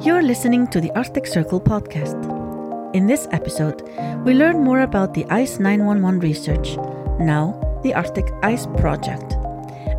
You're listening to the Arctic Circle podcast. In this episode, we learn more about the ICE 911 research, now the Arctic Ice Project,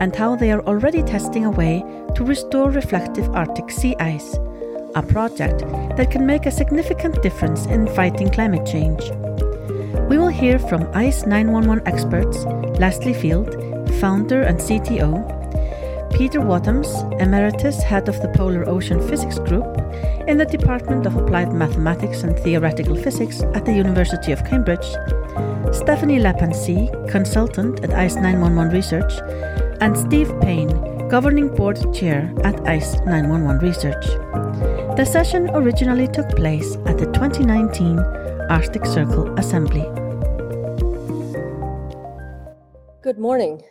and how they are already testing a way to restore reflective Arctic sea ice, a project that can make a significant difference in fighting climate change. We will hear from ICE 911 experts Leslie Field, founder and CTO, Peter Wadhams, Emeritus Head of the Polar Ocean Physics Group in the Department of Applied Mathematics and Theoretical Physics at the University of Cambridge, Stephanie Lepensee, Consultant at ICE 911 Research, and Steve Payne, Governing Board Chair at ICE 911 Research. The session originally took place at the 2019 Arctic Circle Assembly. Good morning.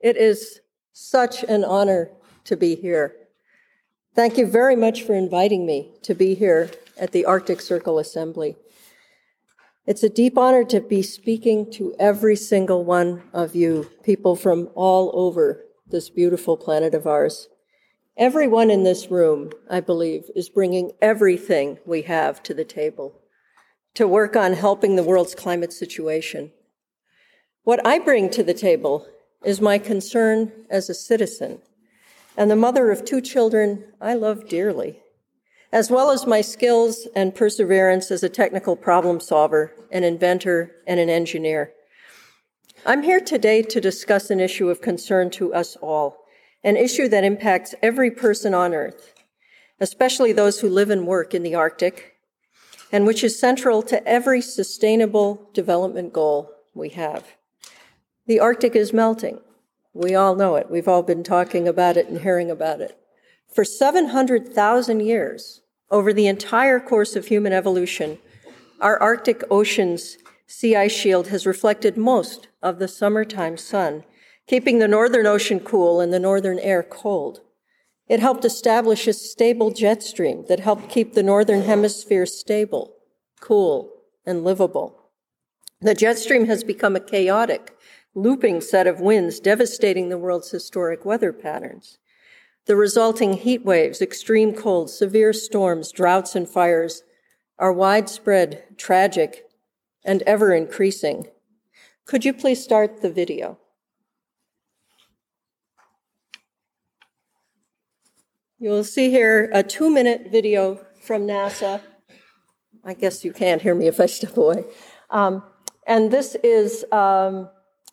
It is such an honor to be here. Thank you very much for inviting me to be here at the Arctic Circle Assembly. It's a deep honor to be speaking to every single one of you, people from all over this beautiful planet of ours. Everyone in this room, I believe, is bringing everything we have to the table to work on helping the world's climate situation. What I bring to the table is my concern as a citizen and the mother of two children I love dearly, as well as my skills and perseverance as a technical problem solver, an inventor, and an engineer. I'm here today to discuss an issue of concern to us all, an issue that impacts every person on Earth, especially those who live and work in the Arctic, and which is central to every sustainable development goal we have. The Arctic is melting. We all know it. We've all been talking about it and hearing about it. For 700,000 years, over the entire course of human evolution, our Arctic Ocean's sea ice shield has reflected most of the summertime sun, keeping the northern ocean cool and the northern air cold. It helped establish a stable jet stream that helped keep the northern hemisphere stable, cool, and livable. The jet stream has become a chaotic, looping set of winds devastating the world's historic weather patterns. The resulting heat waves, extreme cold, severe storms, droughts, and fires are widespread, tragic, and ever increasing. Could you please start the video? You'll see here a two minute video from NASA. I guess you can't hear me if I step away. Um, and this is um,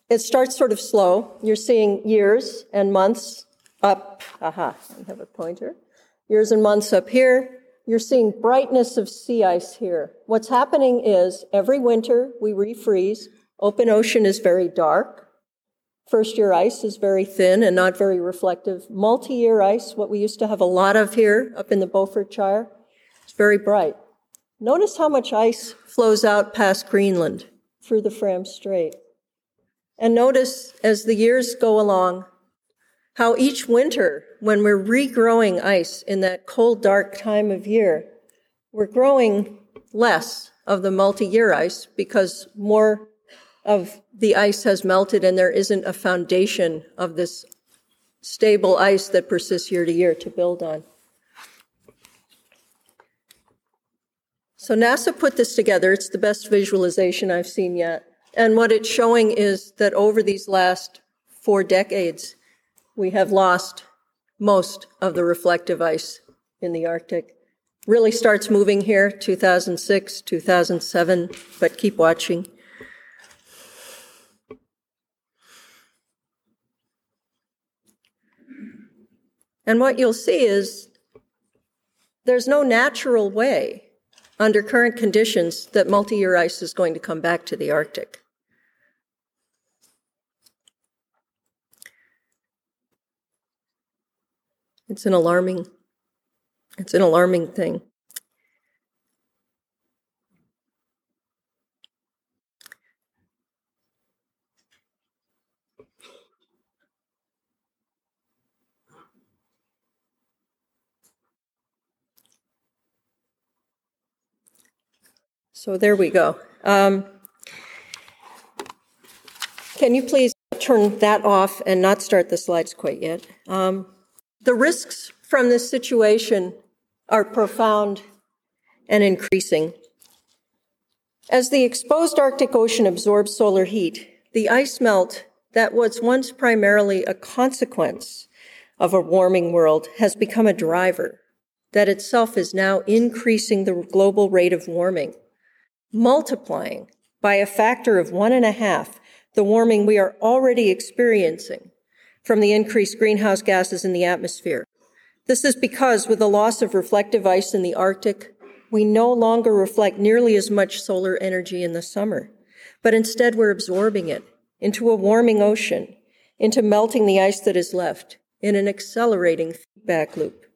it starts sort of slow. You're seeing years and months up. Aha, I have a pointer. Years and months up here. You're seeing brightness of sea ice here. What's happening is every winter we refreeze. Open ocean is very dark. First year ice is very thin and not very reflective. Multi year ice, what we used to have a lot of here up in the Beaufort Gyre, it's very bright. Notice how much ice flows out past Greenland through the Fram Strait. And notice as the years go along, how each winter, when we're regrowing ice in that cold, dark time of year, we're growing less of the multi year ice because more of the ice has melted and there isn't a foundation of this stable ice that persists year to year to build on. So NASA put this together. It's the best visualization I've seen yet. And what it's showing is that over these last four decades, we have lost most of the reflective ice in the Arctic. Really starts moving here 2006, 2007, but keep watching. And what you'll see is there's no natural way under current conditions that multi year ice is going to come back to the Arctic. It's an alarming, it's an alarming thing. So there we go. Um, can you please turn that off and not start the slides quite yet? Um, the risks from this situation are profound and increasing. As the exposed Arctic Ocean absorbs solar heat, the ice melt that was once primarily a consequence of a warming world has become a driver that itself is now increasing the global rate of warming, multiplying by a factor of one and a half the warming we are already experiencing from the increased greenhouse gases in the atmosphere. This is because with the loss of reflective ice in the Arctic, we no longer reflect nearly as much solar energy in the summer, but instead we're absorbing it into a warming ocean, into melting the ice that is left in an accelerating feedback loop.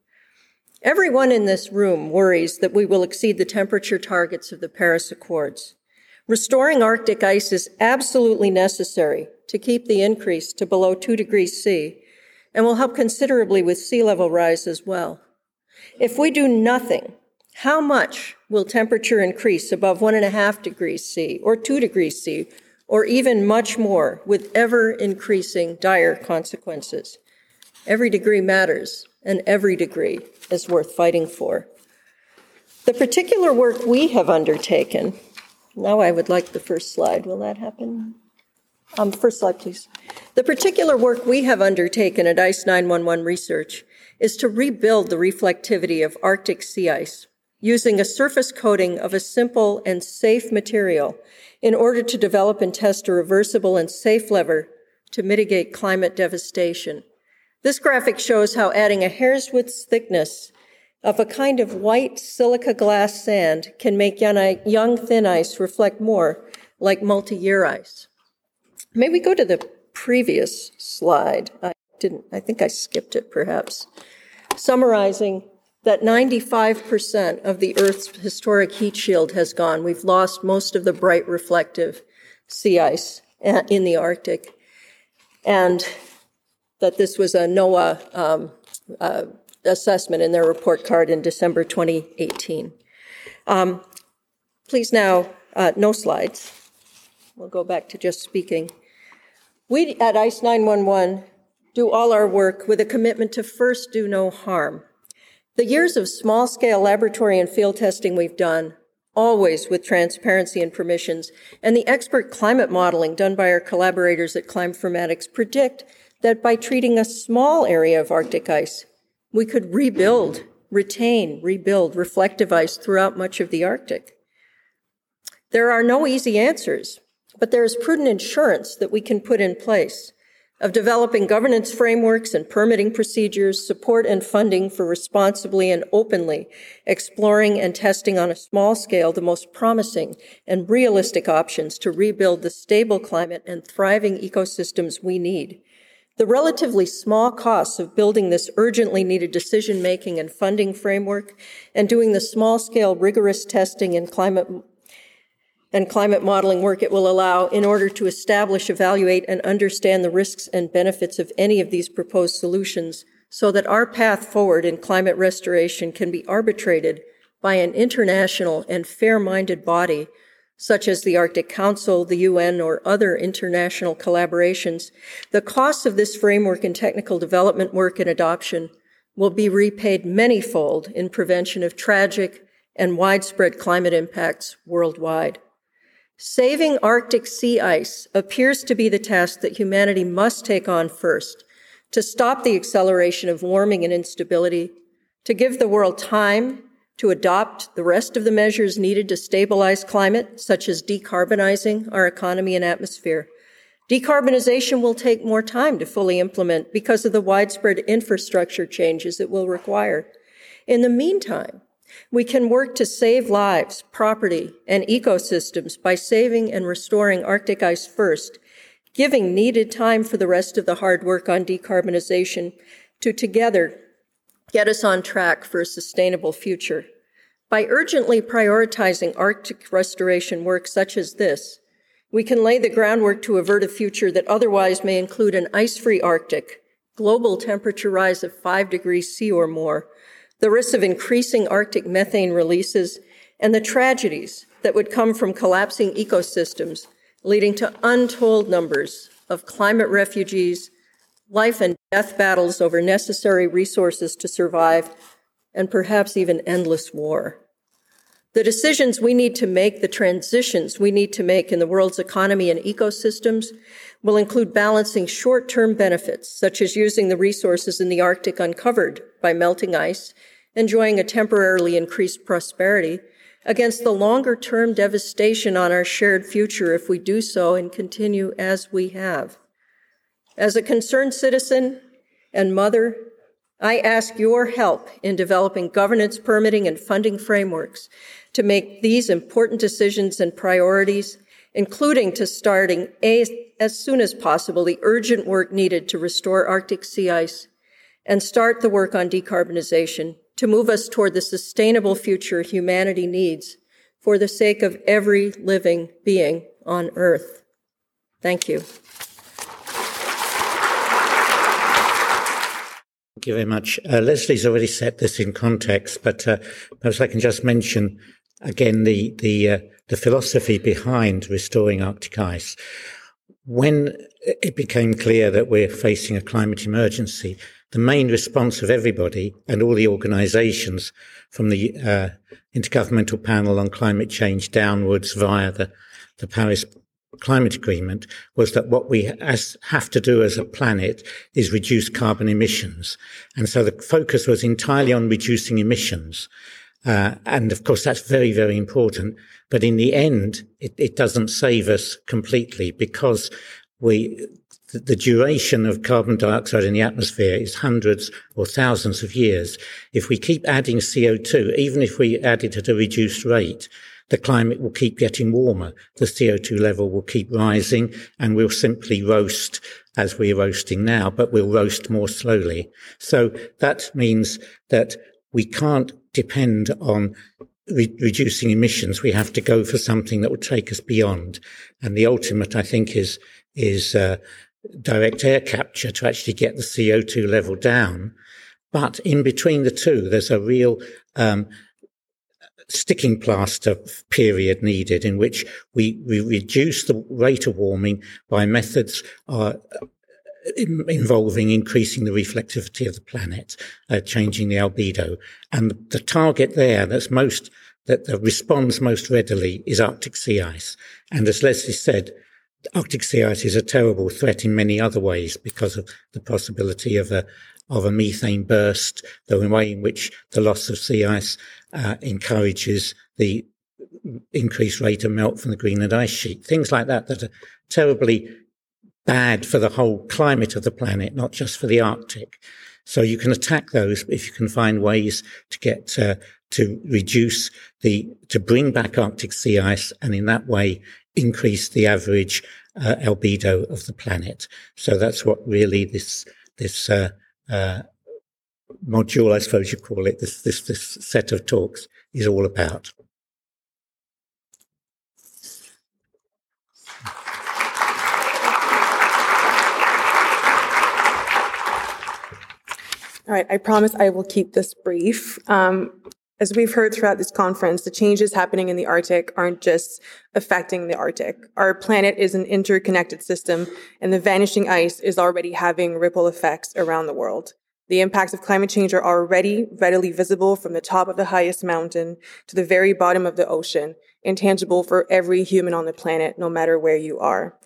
Everyone in this room worries that we will exceed the temperature targets of the Paris Accords. Restoring Arctic ice is absolutely necessary to keep the increase to below 2 degrees C and will help considerably with sea level rise as well. If we do nothing, how much will temperature increase above 1.5 degrees C or 2 degrees C or even much more with ever increasing dire consequences? Every degree matters, and every degree is worth fighting for. The particular work we have undertaken, now I would like the first slide. Will that happen? Um, first slide, please. The particular work we have undertaken at ICE 911 Research is to rebuild the reflectivity of Arctic sea ice using a surface coating of a simple and safe material in order to develop and test a reversible and safe lever to mitigate climate devastation this graphic shows how adding a hair's width thickness of a kind of white silica glass sand can make young thin ice reflect more like multi-year ice. May we go to the previous slide? I didn't, I think I skipped it perhaps. Summarizing that 95% of the Earth's historic heat shield has gone. We've lost most of the bright reflective sea ice uh, in the Arctic. And that this was a NOAA um, uh, assessment in their report card in December 2018. Um, please now, uh, no slides. We'll go back to just speaking. We at ICE 911 do all our work with a commitment to first do no harm. The years of small scale laboratory and field testing we've done, always with transparency and permissions, and the expert climate modeling done by our collaborators at Climformatics predict that by treating a small area of Arctic ice, we could rebuild, retain, rebuild reflective ice throughout much of the Arctic. There are no easy answers, but there is prudent insurance that we can put in place of developing governance frameworks and permitting procedures, support and funding for responsibly and openly exploring and testing on a small scale the most promising and realistic options to rebuild the stable climate and thriving ecosystems we need the relatively small costs of building this urgently needed decision making and funding framework and doing the small scale rigorous testing and climate and climate modeling work it will allow in order to establish, evaluate, and understand the risks and benefits of any of these proposed solutions so that our path forward in climate restoration can be arbitrated by an international and fair minded body such as the Arctic Council, the UN, or other international collaborations, the costs of this framework and technical development work and adoption will be repaid manyfold in prevention of tragic and widespread climate impacts worldwide. Saving Arctic sea ice appears to be the task that humanity must take on first to stop the acceleration of warming and instability, to give the world time to adopt the rest of the measures needed to stabilize climate, such as decarbonizing our economy and atmosphere. Decarbonization will take more time to fully implement because of the widespread infrastructure changes it will require. In the meantime, we can work to save lives, property, and ecosystems by saving and restoring Arctic ice first, giving needed time for the rest of the hard work on decarbonization to together get us on track for a sustainable future. By urgently prioritizing Arctic restoration work such as this, we can lay the groundwork to avert a future that otherwise may include an ice free Arctic, global temperature rise of 5 degrees C or more, the risk of increasing Arctic methane releases, and the tragedies that would come from collapsing ecosystems, leading to untold numbers of climate refugees, life and death battles over necessary resources to survive, and perhaps even endless war. The decisions we need to make, the transitions we need to make in the world's economy and ecosystems will include balancing short term benefits, such as using the resources in the Arctic uncovered by melting ice, enjoying a temporarily increased prosperity, against the longer term devastation on our shared future if we do so and continue as we have. As a concerned citizen and mother, I ask your help in developing governance, permitting, and funding frameworks to make these important decisions and priorities, including to starting a, as soon as possible the urgent work needed to restore Arctic sea ice and start the work on decarbonization to move us toward the sustainable future humanity needs for the sake of every living being on Earth. Thank you. Thank you very much. Uh, Leslie's already set this in context, but uh, perhaps I can just mention again the the uh, the philosophy behind restoring Arctic ice. When it became clear that we're facing a climate emergency, the main response of everybody and all the organisations, from the uh, Intergovernmental Panel on Climate Change downwards via the the Paris Climate Agreement, was that what we as, have to do as a planet is reduce carbon emissions, and so the focus was entirely on reducing emissions. Uh, and of course, that's very, very important. But in the end, it, it doesn't save us completely because we, the, the duration of carbon dioxide in the atmosphere is hundreds or thousands of years. If we keep adding CO2, even if we add it at a reduced rate, the climate will keep getting warmer. The CO2 level will keep rising and we'll simply roast as we're roasting now, but we'll roast more slowly. So that means that we can't depend on re- reducing emissions. We have to go for something that will take us beyond. And the ultimate, I think, is, is, uh, direct air capture to actually get the CO2 level down. But in between the two, there's a real, um, sticking plaster period needed in which we, we reduce the rate of warming by methods uh, involving increasing the reflectivity of the planet, uh, changing the albedo. And the target there that's most, that responds most readily is Arctic sea ice. And as Leslie said, Arctic sea ice is a terrible threat in many other ways because of the possibility of a, of a methane burst, the way in which the loss of sea ice uh, encourages the increased rate of melt from the Greenland ice sheet. Things like that that are terribly bad for the whole climate of the planet, not just for the Arctic. So you can attack those if you can find ways to get uh, to reduce the to bring back Arctic sea ice, and in that way increase the average uh, albedo of the planet. So that's what really this this uh, uh module, I suppose you call it, this this this set of talks is all about. All right, I promise I will keep this brief. Um, as we've heard throughout this conference, the changes happening in the Arctic aren't just affecting the Arctic. Our planet is an interconnected system, and the vanishing ice is already having ripple effects around the world. The impacts of climate change are already readily visible from the top of the highest mountain to the very bottom of the ocean, intangible for every human on the planet, no matter where you are.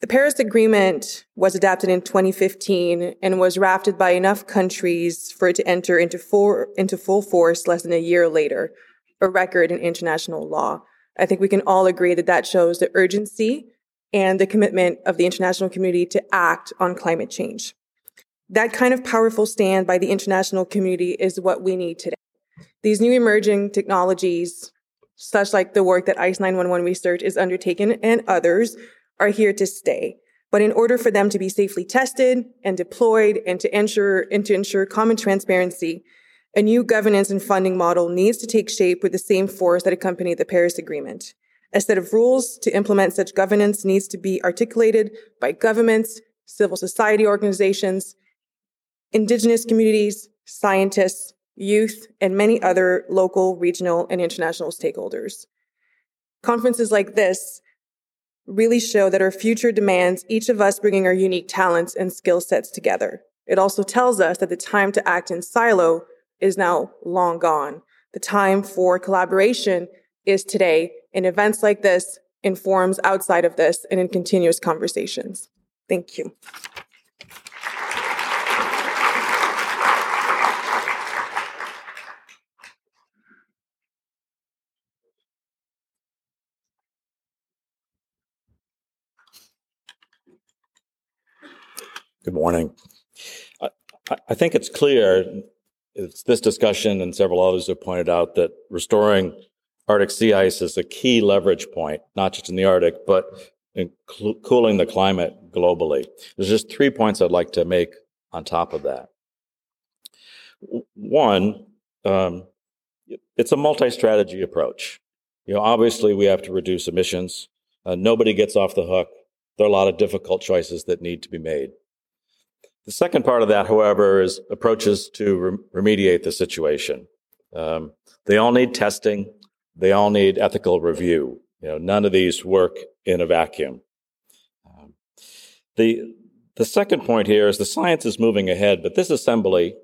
The Paris Agreement was adopted in 2015 and was rafted by enough countries for it to enter into full, into full force less than a year later, a record in international law. I think we can all agree that that shows the urgency and the commitment of the international community to act on climate change. That kind of powerful stand by the international community is what we need today. These new emerging technologies, such like the work that ICE 911 research is undertaken and others, are here to stay. But in order for them to be safely tested and deployed and to ensure, and to ensure common transparency, a new governance and funding model needs to take shape with the same force that accompanied the Paris Agreement. A set of rules to implement such governance needs to be articulated by governments, civil society organizations, indigenous communities, scientists, youth, and many other local, regional, and international stakeholders. Conferences like this really show that our future demands each of us bringing our unique talents and skill sets together. It also tells us that the time to act in silo is now long gone. The time for collaboration is today, and events like this informs outside of this and in continuous conversations. Thank you. Good morning. I, I, think it's clear, it's this discussion and several others have pointed out that restoring Arctic sea ice is a key leverage point, not just in the Arctic, but in cl- cooling the climate globally. There's just three points I'd like to make on top of that. One, um, it's a multi-strategy approach. You know, obviously we have to reduce emissions. Uh, nobody gets off the hook. There are a lot of difficult choices that need to be made. The second part of that, however, is approaches to remediate the situation. Um, they all need testing. They all need ethical review. You know, none of these work in a vacuum. Um, the the second point here is the science is moving ahead, but this assembly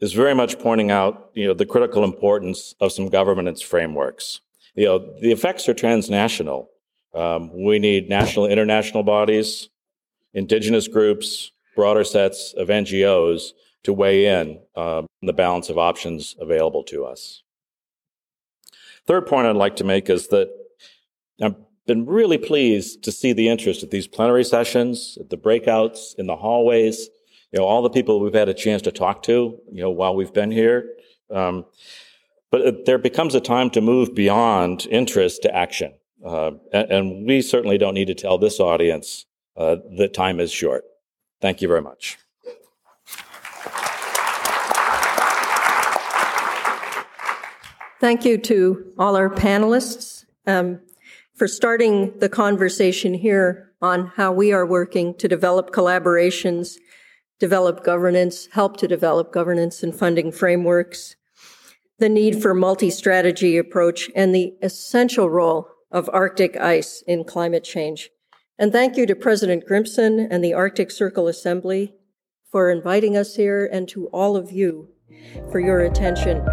is very much pointing out, you know, the critical importance of some governance frameworks. You know, the effects are transnational. Um, we need national, international bodies, indigenous groups, broader sets of NGOs to weigh in um, the balance of options available to us. Third point I'd like to make is that I've been really pleased to see the interest at these plenary sessions, at the breakouts, in the hallways, you know, all the people we've had a chance to talk to, you know, while we've been here. Um, but there becomes a time to move beyond interest to action. Uh, and, and, we certainly don't need to tell this audience uh, that time is short. Thank you very much. Thank you to all our panelists um, for starting the conversation here on how we are working to develop collaborations, develop governance, help to develop governance and funding frameworks, the need for multi-strategy approach, and the essential role of Arctic ice in climate change. And thank you to President Grimsson and the Arctic Circle Assembly for inviting us here and to all of you for your attention.